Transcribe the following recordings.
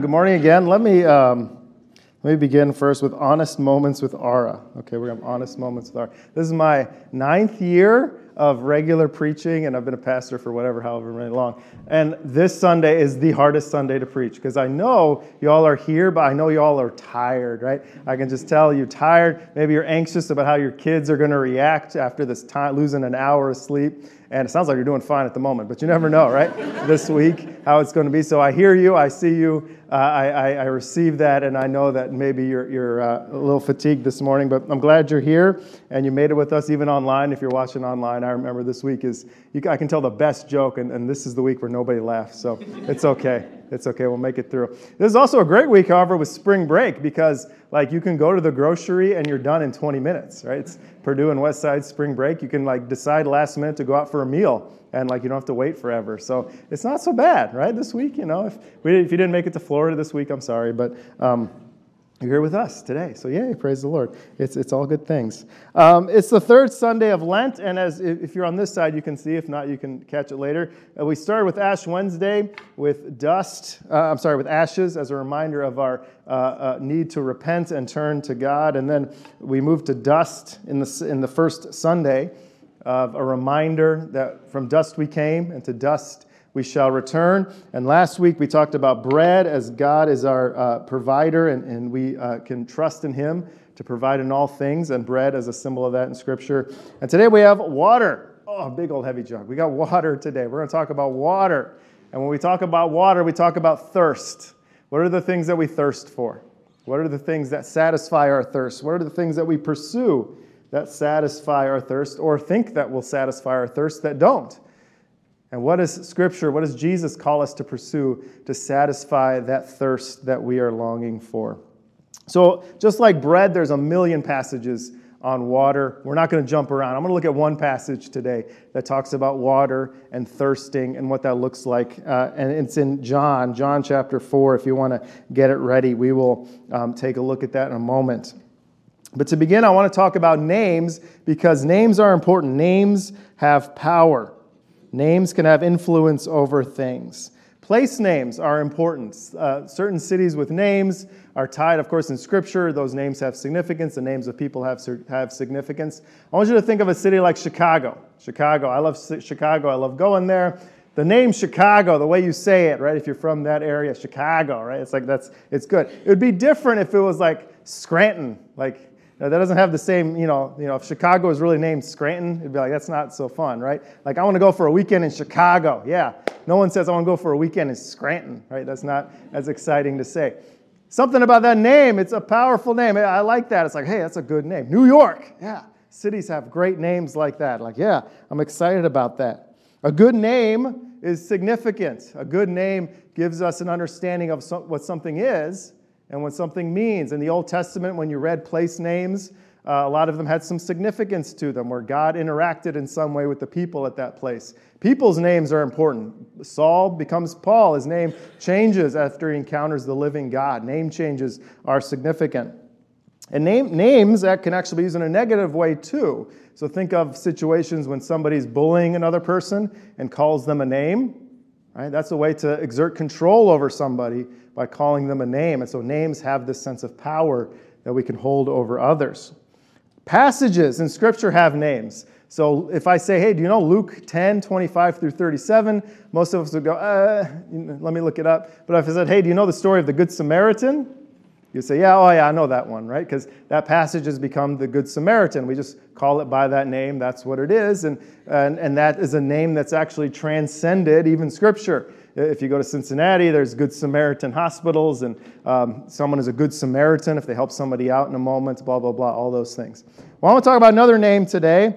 Good morning again. Let me um, let me begin first with honest moments with Ara. Okay, we're gonna have honest moments with Ara. This is my ninth year of regular preaching, and I've been a pastor for whatever, however many long. And this Sunday is the hardest Sunday to preach because I know y'all are here, but I know y'all are tired, right? I can just tell you're tired. Maybe you're anxious about how your kids are going to react after this time, losing an hour of sleep. And it sounds like you're doing fine at the moment, but you never know, right? this week, how it's going to be. So I hear you, I see you, uh, I, I, I, receive that, and I know that maybe you're, you're uh, a little fatigued this morning, but I'm glad you're here and you made it with us even online. If you're watching online, I remember this week is, you, I can tell the best joke, and, and this is the week where nobody laughs, so it's okay. It's okay. We'll make it through. This is also a great week, however, with spring break because like you can go to the grocery and you're done in 20 minutes, right? It's Purdue and West Side spring break. You can like decide last minute to go out for a meal and like you don't have to wait forever. So it's not so bad, right? This week, you know, if we, if you didn't make it to Florida this week, I'm sorry, but. Um, you're here with us today. So, yay, praise the Lord. It's, it's all good things. Um, it's the third Sunday of Lent, and as if you're on this side, you can see. If not, you can catch it later. Uh, we started with Ash Wednesday with dust, uh, I'm sorry, with ashes as a reminder of our uh, uh, need to repent and turn to God. And then we moved to dust in the, in the first Sunday of a reminder that from dust we came, and to dust we shall return. And last week we talked about bread as God is our uh, provider and, and we uh, can trust in Him to provide in all things, and bread as a symbol of that in Scripture. And today we have water. Oh, a big old heavy jug. We got water today. We're going to talk about water. And when we talk about water, we talk about thirst. What are the things that we thirst for? What are the things that satisfy our thirst? What are the things that we pursue that satisfy our thirst or think that will satisfy our thirst that don't? And what does Scripture, what does Jesus call us to pursue to satisfy that thirst that we are longing for? So, just like bread, there's a million passages on water. We're not going to jump around. I'm going to look at one passage today that talks about water and thirsting and what that looks like. Uh, and it's in John, John chapter 4. If you want to get it ready, we will um, take a look at that in a moment. But to begin, I want to talk about names because names are important. Names have power. Names can have influence over things. Place names are important. Uh, certain cities with names are tied, of course, in Scripture. Those names have significance. The names of people have, have significance. I want you to think of a city like Chicago. Chicago. I love Chicago. I love going there. The name Chicago, the way you say it, right? If you're from that area, Chicago, right? It's like that's it's good. It would be different if it was like Scranton, like now, that doesn't have the same, you know, you know, if Chicago was really named Scranton, it'd be like, that's not so fun, right? Like, I want to go for a weekend in Chicago. Yeah. No one says, I want to go for a weekend in Scranton, right? That's not as exciting to say. Something about that name, it's a powerful name. I like that. It's like, hey, that's a good name. New York. Yeah. Cities have great names like that. Like, yeah, I'm excited about that. A good name is significant. A good name gives us an understanding of what something is and what something means. In the Old Testament, when you read place names, uh, a lot of them had some significance to them where God interacted in some way with the people at that place. People's names are important. Saul becomes Paul. His name changes after he encounters the living God. Name changes are significant. And name, names that can actually be used in a negative way too. So think of situations when somebody's bullying another person and calls them a name. Right? That's a way to exert control over somebody by calling them a name. And so names have this sense of power that we can hold over others. Passages in Scripture have names. So if I say, hey, do you know Luke 10, 25 through 37? Most of us would go, uh, let me look it up. But if I said, hey, do you know the story of the Good Samaritan? You say, yeah, oh yeah, I know that one, right? Because that passage has become the Good Samaritan. We just call it by that name. That's what it is. And, and, and that is a name that's actually transcended even Scripture. If you go to Cincinnati, there's Good Samaritan hospitals, and um, someone is a Good Samaritan if they help somebody out in a moment, blah, blah, blah, all those things. Well, I want to talk about another name today.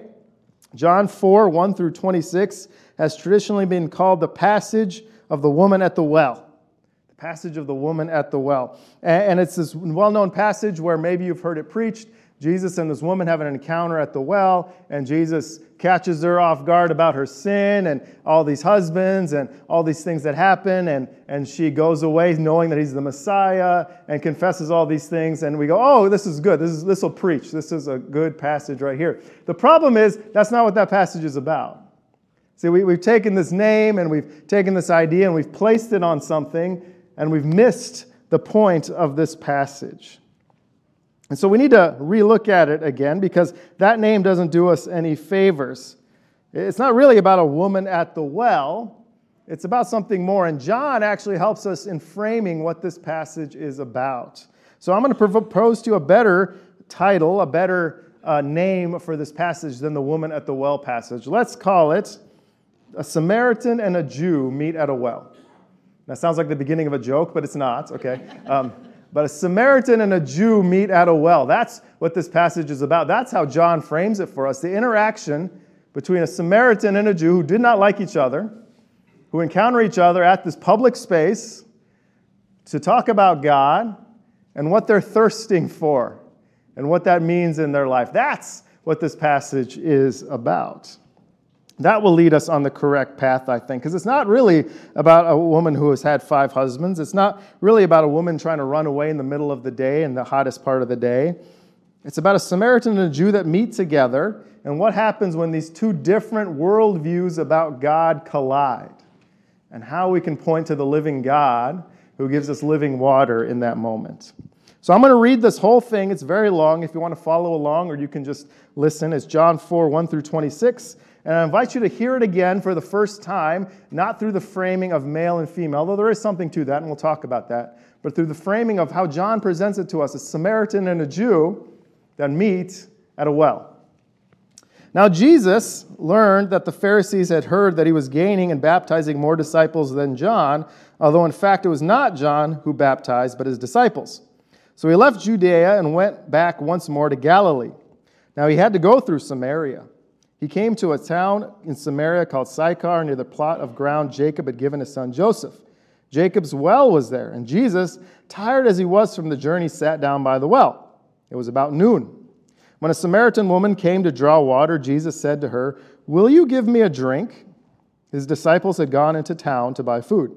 John 4, 1 through 26 has traditionally been called the passage of the woman at the well passage of the woman at the well. And it's this well known passage where maybe you've heard it preached. Jesus and this woman have an encounter at the well, and Jesus catches her off guard about her sin and all these husbands and all these things that happen. And, and she goes away knowing that he's the Messiah and confesses all these things. And we go, oh, this is good. This, is, this will preach. This is a good passage right here. The problem is, that's not what that passage is about. See, we, we've taken this name and we've taken this idea and we've placed it on something and we've missed the point of this passage. And so we need to relook at it again because that name doesn't do us any favors. It's not really about a woman at the well, it's about something more. And John actually helps us in framing what this passage is about. So I'm going to propose to you a better title, a better uh, name for this passage than the woman at the well passage. Let's call it A Samaritan and a Jew Meet at a Well. That sounds like the beginning of a joke, but it's not, okay? Um, but a Samaritan and a Jew meet at a well. That's what this passage is about. That's how John frames it for us the interaction between a Samaritan and a Jew who did not like each other, who encounter each other at this public space to talk about God and what they're thirsting for and what that means in their life. That's what this passage is about. That will lead us on the correct path, I think, because it's not really about a woman who has had five husbands. It's not really about a woman trying to run away in the middle of the day in the hottest part of the day. It's about a Samaritan and a Jew that meet together and what happens when these two different worldviews about God collide and how we can point to the living God who gives us living water in that moment. So I'm going to read this whole thing. It's very long. If you want to follow along, or you can just listen, it's John 4 1 through 26. And I invite you to hear it again for the first time, not through the framing of male and female, though there is something to that, and we'll talk about that, but through the framing of how John presents it to us a Samaritan and a Jew that meet at a well. Now, Jesus learned that the Pharisees had heard that he was gaining and baptizing more disciples than John, although in fact it was not John who baptized, but his disciples. So he left Judea and went back once more to Galilee. Now he had to go through Samaria. He came to a town in Samaria called Sychar near the plot of ground Jacob had given his son Joseph. Jacob's well was there, and Jesus, tired as he was from the journey, sat down by the well. It was about noon. When a Samaritan woman came to draw water, Jesus said to her, Will you give me a drink? His disciples had gone into town to buy food.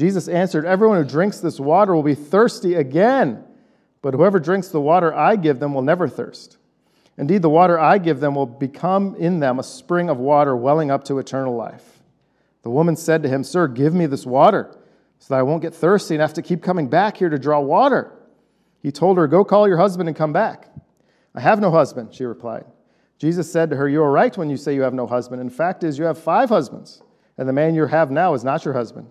Jesus answered, Everyone who drinks this water will be thirsty again, but whoever drinks the water I give them will never thirst. Indeed, the water I give them will become in them a spring of water welling up to eternal life. The woman said to him, Sir, give me this water so that I won't get thirsty and have to keep coming back here to draw water. He told her, Go call your husband and come back. I have no husband, she replied. Jesus said to her, You are right when you say you have no husband. In fact, is you have five husbands, and the man you have now is not your husband.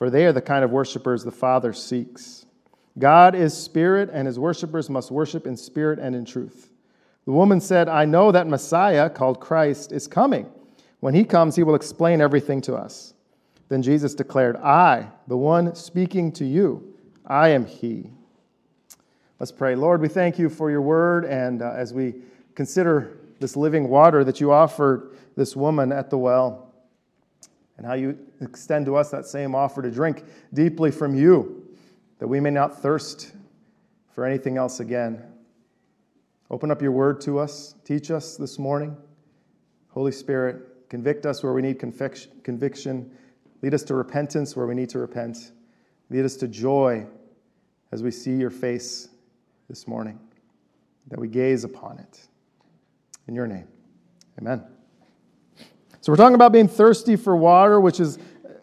for they are the kind of worshippers the Father seeks. God is spirit, and his worshippers must worship in spirit and in truth. The woman said, I know that Messiah, called Christ, is coming. When he comes, he will explain everything to us. Then Jesus declared, I, the one speaking to you, I am he. Let's pray. Lord, we thank you for your word, and uh, as we consider this living water that you offered this woman at the well, and how you extend to us that same offer to drink deeply from you that we may not thirst for anything else again. Open up your word to us. Teach us this morning. Holy Spirit, convict us where we need conviction. Lead us to repentance where we need to repent. Lead us to joy as we see your face this morning, that we gaze upon it. In your name, amen. So, we're talking about being thirsty for water, which is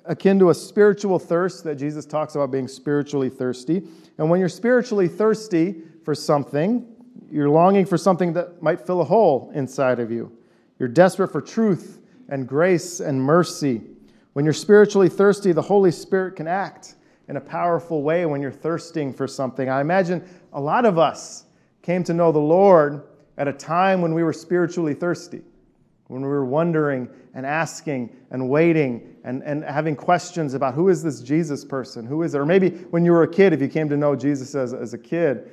akin to a spiritual thirst that Jesus talks about being spiritually thirsty. And when you're spiritually thirsty for something, you're longing for something that might fill a hole inside of you. You're desperate for truth and grace and mercy. When you're spiritually thirsty, the Holy Spirit can act in a powerful way when you're thirsting for something. I imagine a lot of us came to know the Lord at a time when we were spiritually thirsty, when we were wondering and asking and waiting and, and having questions about who is this Jesus person? Who is it? Or maybe when you were a kid, if you came to know Jesus as, as a kid,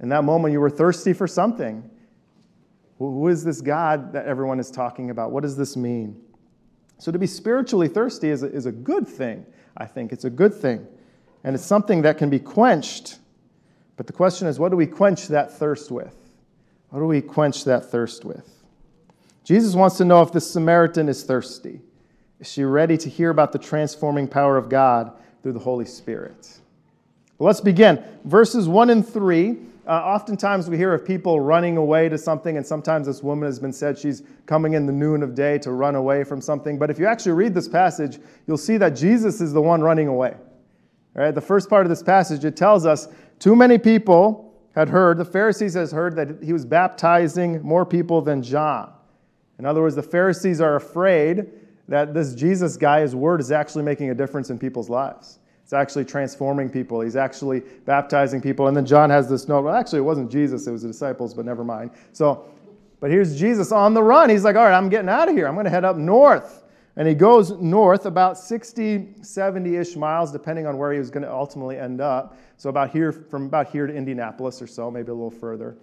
in that moment you were thirsty for something. Who is this God that everyone is talking about? What does this mean? So, to be spiritually thirsty is a, is a good thing, I think. It's a good thing. And it's something that can be quenched. But the question is, what do we quench that thirst with? What do we quench that thirst with? Jesus wants to know if this Samaritan is thirsty. Is she ready to hear about the transforming power of God through the Holy Spirit? Well, let's begin. Verses 1 and 3 uh, oftentimes we hear of people running away to something, and sometimes this woman has been said she's coming in the noon of day to run away from something. But if you actually read this passage, you'll see that Jesus is the one running away. All right, the first part of this passage, it tells us too many people had heard, the Pharisees has heard that he was baptizing more people than John. In other words, the Pharisees are afraid that this Jesus guy, his word is actually making a difference in people's lives. It's actually transforming people. He's actually baptizing people. And then John has this note. Well, actually, it wasn't Jesus, it was the disciples, but never mind. So, but here's Jesus on the run. He's like, all right, I'm getting out of here. I'm going to head up north. And he goes north about 60, 70 ish miles, depending on where he was going to ultimately end up. So, about here, from about here to Indianapolis or so, maybe a little further.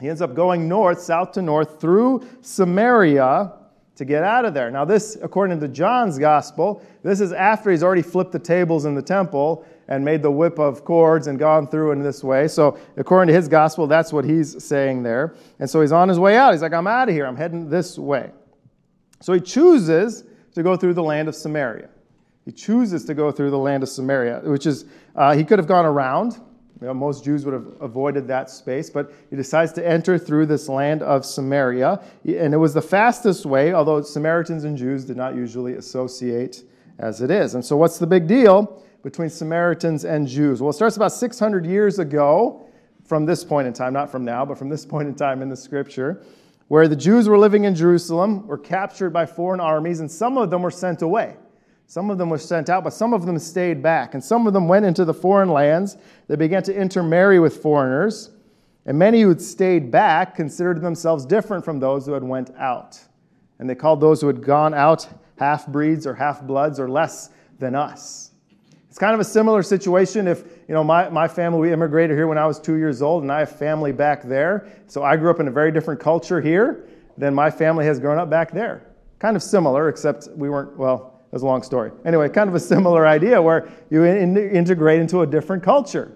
He ends up going north, south to north, through Samaria to get out of there. Now, this, according to John's gospel, this is after he's already flipped the tables in the temple and made the whip of cords and gone through in this way. So, according to his gospel, that's what he's saying there. And so he's on his way out. He's like, I'm out of here. I'm heading this way. So he chooses to go through the land of Samaria. He chooses to go through the land of Samaria, which is, uh, he could have gone around you know, most Jews would have avoided that space, but he decides to enter through this land of Samaria. And it was the fastest way, although Samaritans and Jews did not usually associate as it is. And so, what's the big deal between Samaritans and Jews? Well, it starts about 600 years ago from this point in time, not from now, but from this point in time in the scripture, where the Jews were living in Jerusalem, were captured by foreign armies, and some of them were sent away. Some of them were sent out, but some of them stayed back. And some of them went into the foreign lands. They began to intermarry with foreigners. And many who had stayed back considered themselves different from those who had went out. And they called those who had gone out half breeds or half bloods or less than us. It's kind of a similar situation if, you know, my, my family, we immigrated here when I was two years old, and I have family back there. So I grew up in a very different culture here than my family has grown up back there. Kind of similar, except we weren't, well, that's a long story. Anyway, kind of a similar idea where you in, integrate into a different culture.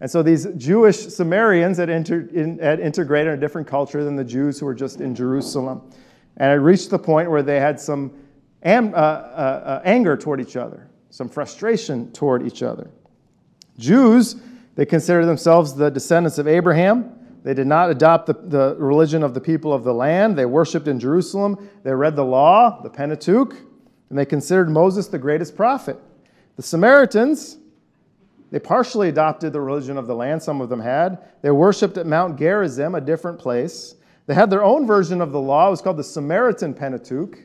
And so these Jewish Sumerians had, inter, in, had integrated a different culture than the Jews who were just in Jerusalem. And it reached the point where they had some am, uh, uh, uh, anger toward each other, some frustration toward each other. Jews, they considered themselves the descendants of Abraham. They did not adopt the, the religion of the people of the land. They worshiped in Jerusalem. They read the law, the Pentateuch and they considered Moses the greatest prophet. The Samaritans, they partially adopted the religion of the land, some of them had. They worshiped at Mount Gerizim, a different place. They had their own version of the law. It was called the Samaritan Pentateuch.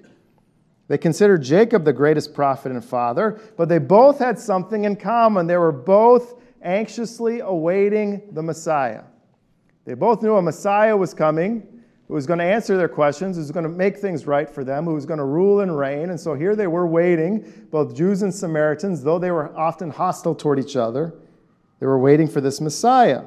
They considered Jacob the greatest prophet and father, but they both had something in common. They were both anxiously awaiting the Messiah. They both knew a Messiah was coming, who was going to answer their questions, who was going to make things right for them, who was going to rule and reign. And so here they were waiting, both Jews and Samaritans, though they were often hostile toward each other, they were waiting for this Messiah.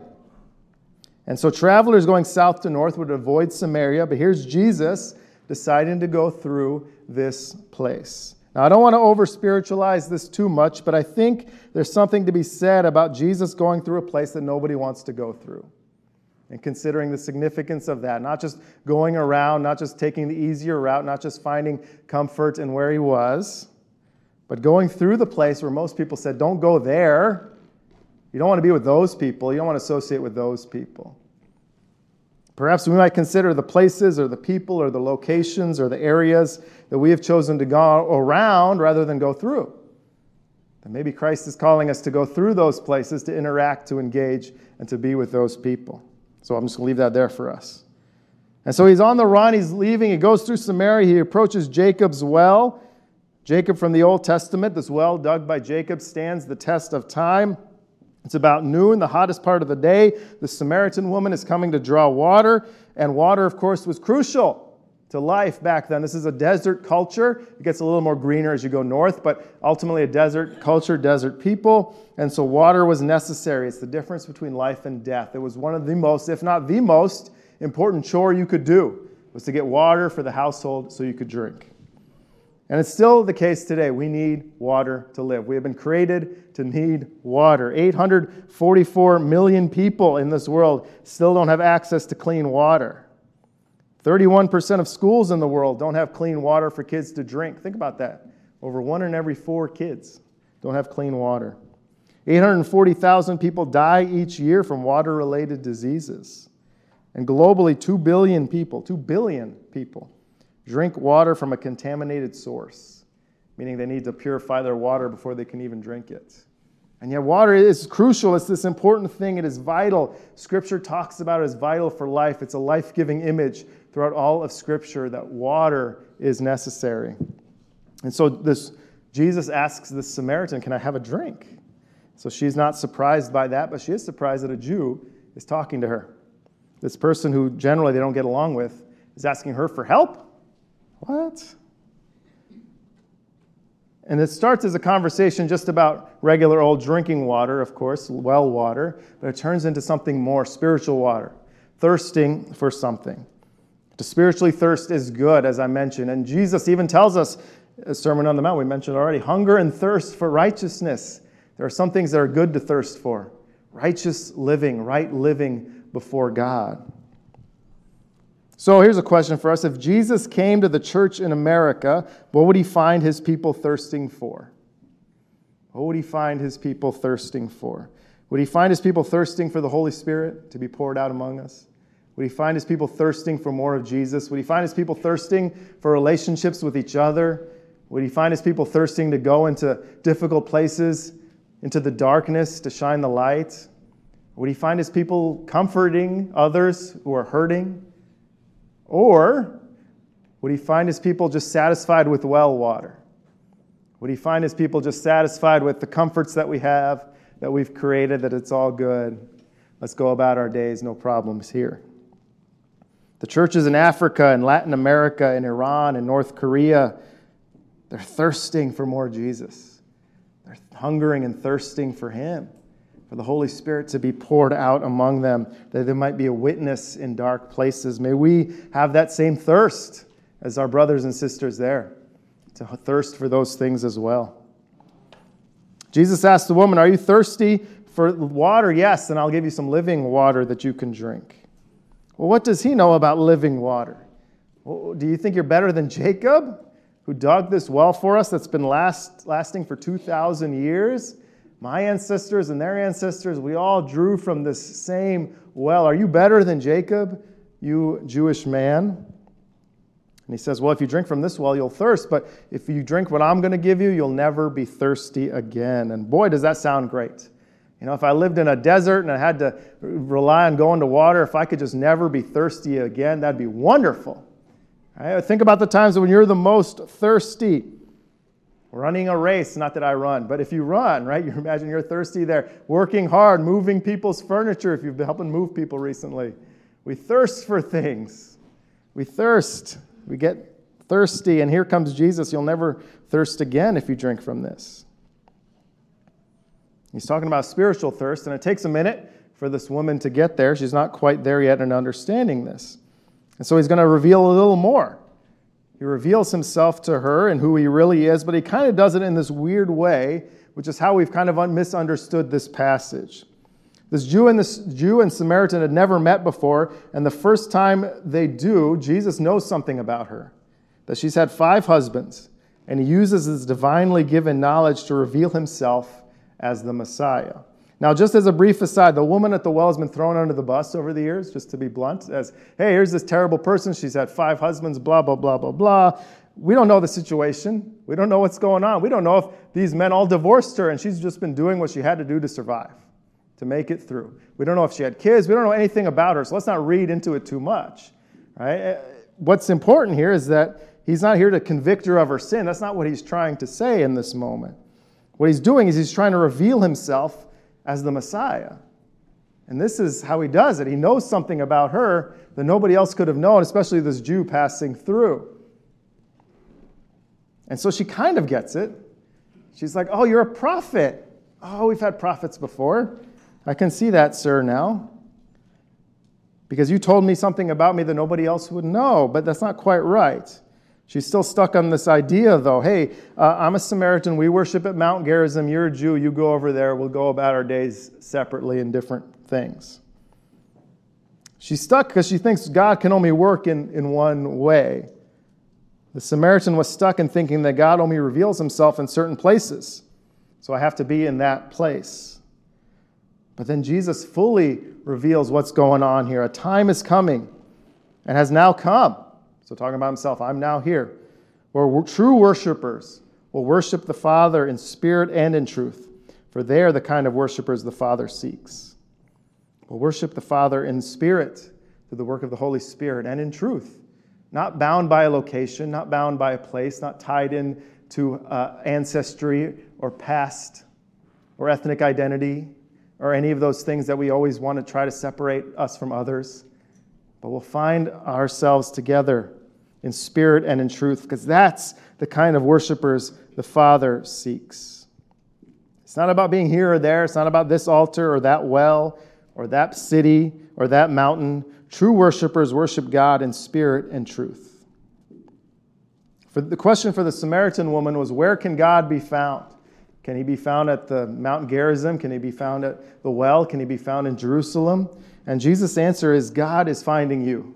And so travelers going south to north would avoid Samaria, but here's Jesus deciding to go through this place. Now, I don't want to over spiritualize this too much, but I think there's something to be said about Jesus going through a place that nobody wants to go through and considering the significance of that. Not just going around, not just taking the easier route, not just finding comfort in where he was, but going through the place where most people said, don't go there. You don't want to be with those people, you don't want to associate with those people. Perhaps we might consider the places or the people or the locations or the areas that we have chosen to go around rather than go through. And maybe Christ is calling us to go through those places, to interact, to engage, and to be with those people. So I'm just going to leave that there for us. And so he's on the run. He's leaving. He goes through Samaria. He approaches Jacob's well. Jacob from the Old Testament, this well dug by Jacob, stands the test of time. It's about noon, the hottest part of the day. The Samaritan woman is coming to draw water, and water, of course, was crucial to life back then. This is a desert culture. It gets a little more greener as you go north, but ultimately a desert culture, desert people. And so water was necessary. It's the difference between life and death. It was one of the most, if not the most, important chore you could do was to get water for the household so you could drink. And it's still the case today. We need water to live. We have been created to need water. 844 million people in this world still don't have access to clean water. 31% of schools in the world don't have clean water for kids to drink. Think about that. Over one in every four kids don't have clean water. 840,000 people die each year from water related diseases. And globally, 2 billion people, 2 billion people drink water from a contaminated source, meaning they need to purify their water before they can even drink it. And yet, water is crucial. It's this important thing. It is vital. Scripture talks about it as vital for life. It's a life giving image throughout all of Scripture that water is necessary. And so, this Jesus asks this Samaritan, Can I have a drink? So she's not surprised by that, but she is surprised that a Jew is talking to her. This person who generally they don't get along with is asking her for help. What? And it starts as a conversation just about regular old drinking water, of course, well water, but it turns into something more spiritual water, thirsting for something. To spiritually thirst is good, as I mentioned. And Jesus even tells us, a Sermon on the Mount, we mentioned already, hunger and thirst for righteousness. There are some things that are good to thirst for righteous living, right living before God. So here's a question for us. If Jesus came to the church in America, what would he find his people thirsting for? What would he find his people thirsting for? Would he find his people thirsting for the Holy Spirit to be poured out among us? Would he find his people thirsting for more of Jesus? Would he find his people thirsting for relationships with each other? Would he find his people thirsting to go into difficult places, into the darkness to shine the light? Would he find his people comforting others who are hurting? Or would he find his people just satisfied with well water? Would he find his people just satisfied with the comforts that we have, that we've created, that it's all good? Let's go about our days, no problems here. The churches in Africa and Latin America and Iran and North Korea, they're thirsting for more Jesus. They're hungering and thirsting for him for the Holy Spirit to be poured out among them, that there might be a witness in dark places. May we have that same thirst as our brothers and sisters there, to thirst for those things as well. Jesus asked the woman, Are you thirsty for water? Yes, and I'll give you some living water that you can drink. Well, what does he know about living water? do you think you're better than Jacob, who dug this well for us that's been last, lasting for 2,000 years? My ancestors and their ancestors, we all drew from this same well. Are you better than Jacob, you Jewish man? And he says, Well, if you drink from this well, you'll thirst, but if you drink what I'm going to give you, you'll never be thirsty again. And boy, does that sound great. You know, if I lived in a desert and I had to rely on going to water, if I could just never be thirsty again, that'd be wonderful. Right? Think about the times when you're the most thirsty running a race, not that I run, but if you run, right, you imagine you're thirsty there, working hard, moving people's furniture if you've been helping move people recently. We thirst for things. We thirst. We get thirsty, and here comes Jesus. You'll never thirst again if you drink from this. He's talking about spiritual thirst, and it takes a minute for this woman to get there. She's not quite there yet in understanding this. And so he's going to reveal a little more. He reveals himself to her and who he really is, but he kind of does it in this weird way, which is how we've kind of misunderstood this passage. This Jew and this Jew and Samaritan had never met before, and the first time they do, Jesus knows something about her. That she's had five husbands, and he uses his divinely given knowledge to reveal himself as the Messiah. Now, just as a brief aside, the woman at the well has been thrown under the bus over the years, just to be blunt, as, hey, here's this terrible person. She's had five husbands, blah, blah, blah, blah, blah. We don't know the situation. We don't know what's going on. We don't know if these men all divorced her and she's just been doing what she had to do to survive, to make it through. We don't know if she had kids. We don't know anything about her, so let's not read into it too much. Right? Uh, what's important here is that he's not here to convict her of her sin. That's not what he's trying to say in this moment. What he's doing is he's trying to reveal himself as the Messiah. And this is how he does it. He knows something about her that nobody else could have known, especially this Jew passing through. And so she kind of gets it. She's like, Oh, you're a prophet. Oh, we've had prophets before. I can see that, sir, now. Because you told me something about me that nobody else would know, but that's not quite right. She's still stuck on this idea, though. Hey, uh, I'm a Samaritan. We worship at Mount Gerizim. You're a Jew. You go over there. We'll go about our days separately in different things. She's stuck because she thinks God can only work in, in one way. The Samaritan was stuck in thinking that God only reveals himself in certain places. So I have to be in that place. But then Jesus fully reveals what's going on here. A time is coming and has now come. So, talking about himself, I'm now here, where true worshipers will worship the Father in spirit and in truth, for they are the kind of worshipers the Father seeks. We'll worship the Father in spirit through the work of the Holy Spirit and in truth, not bound by a location, not bound by a place, not tied in to uh, ancestry or past or ethnic identity or any of those things that we always want to try to separate us from others. But we'll find ourselves together in spirit and in truth because that's the kind of worshipers the Father seeks. It's not about being here or there, it's not about this altar or that well or that city or that mountain. True worshipers worship God in spirit and truth. For the question for the Samaritan woman was where can God be found? Can he be found at the Mount Gerizim? Can he be found at the well? Can he be found in Jerusalem? And Jesus' answer is God is finding you.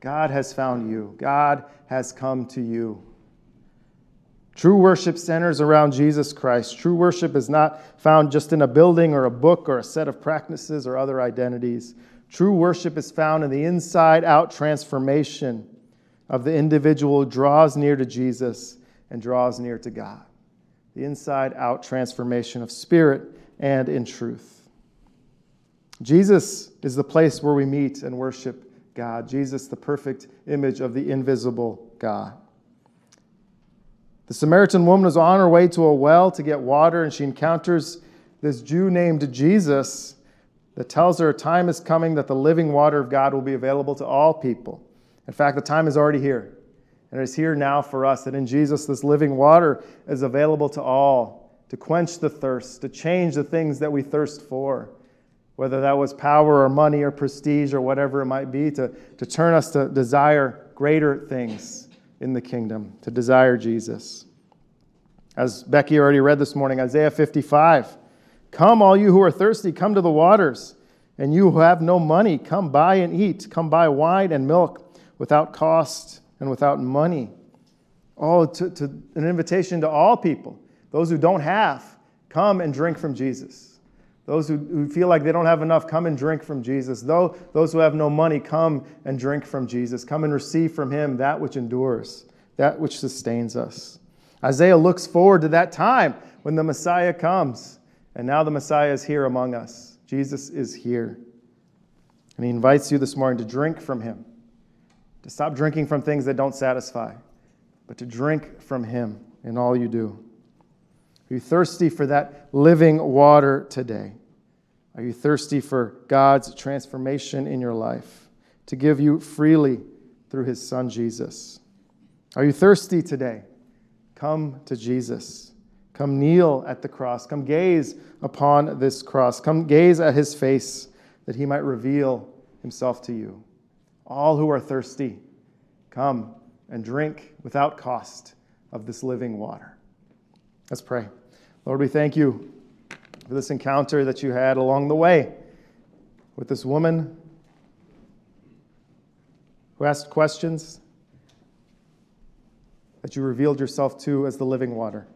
God has found you. God has come to you. True worship centers around Jesus Christ. True worship is not found just in a building or a book or a set of practices or other identities. True worship is found in the inside out transformation of the individual who draws near to Jesus and draws near to God. The inside out transformation of spirit and in truth. Jesus is the place where we meet and worship God. Jesus, the perfect image of the invisible God. The Samaritan woman is on her way to a well to get water, and she encounters this Jew named Jesus that tells her a time is coming that the living water of God will be available to all people. In fact, the time is already here. And it is here now for us that in Jesus, this living water is available to all to quench the thirst, to change the things that we thirst for, whether that was power or money or prestige or whatever it might be, to, to turn us to desire greater things in the kingdom, to desire Jesus. As Becky already read this morning, Isaiah 55 Come, all you who are thirsty, come to the waters. And you who have no money, come buy and eat. Come buy wine and milk without cost and without money. Oh, to, to an invitation to all people. Those who don't have, come and drink from Jesus. Those who, who feel like they don't have enough, come and drink from Jesus. Though, those who have no money, come and drink from Jesus. Come and receive from him that which endures, that which sustains us. Isaiah looks forward to that time when the Messiah comes. And now the Messiah is here among us. Jesus is here. And he invites you this morning to drink from him, to stop drinking from things that don't satisfy, but to drink from him in all you do. Are you thirsty for that living water today? Are you thirsty for God's transformation in your life to give you freely through his son Jesus? Are you thirsty today? Come to Jesus. Come kneel at the cross. Come gaze upon this cross. Come gaze at his face that he might reveal himself to you. All who are thirsty, come and drink without cost of this living water. Let's pray. Lord, we thank you for this encounter that you had along the way with this woman who asked questions that you revealed yourself to as the living water.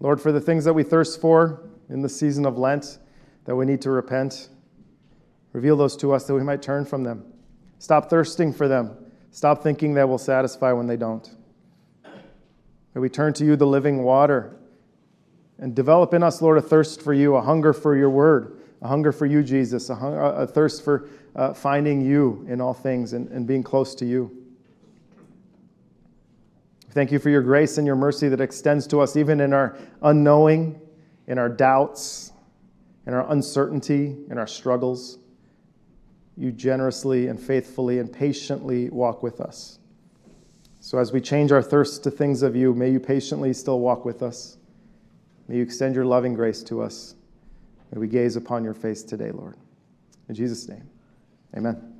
Lord, for the things that we thirst for in the season of Lent, that we need to repent, reveal those to us that we might turn from them. Stop thirsting for them. Stop thinking they will satisfy when they don't. May we turn to you, the living water, and develop in us, Lord, a thirst for you, a hunger for your word, a hunger for you, Jesus, a, a thirst for uh, finding you in all things and, and being close to you. Thank you for your grace and your mercy that extends to us even in our unknowing, in our doubts, in our uncertainty, in our struggles. You generously and faithfully and patiently walk with us. So as we change our thirst to things of you, may you patiently still walk with us. May you extend your loving grace to us. May we gaze upon your face today, Lord. In Jesus' name, amen.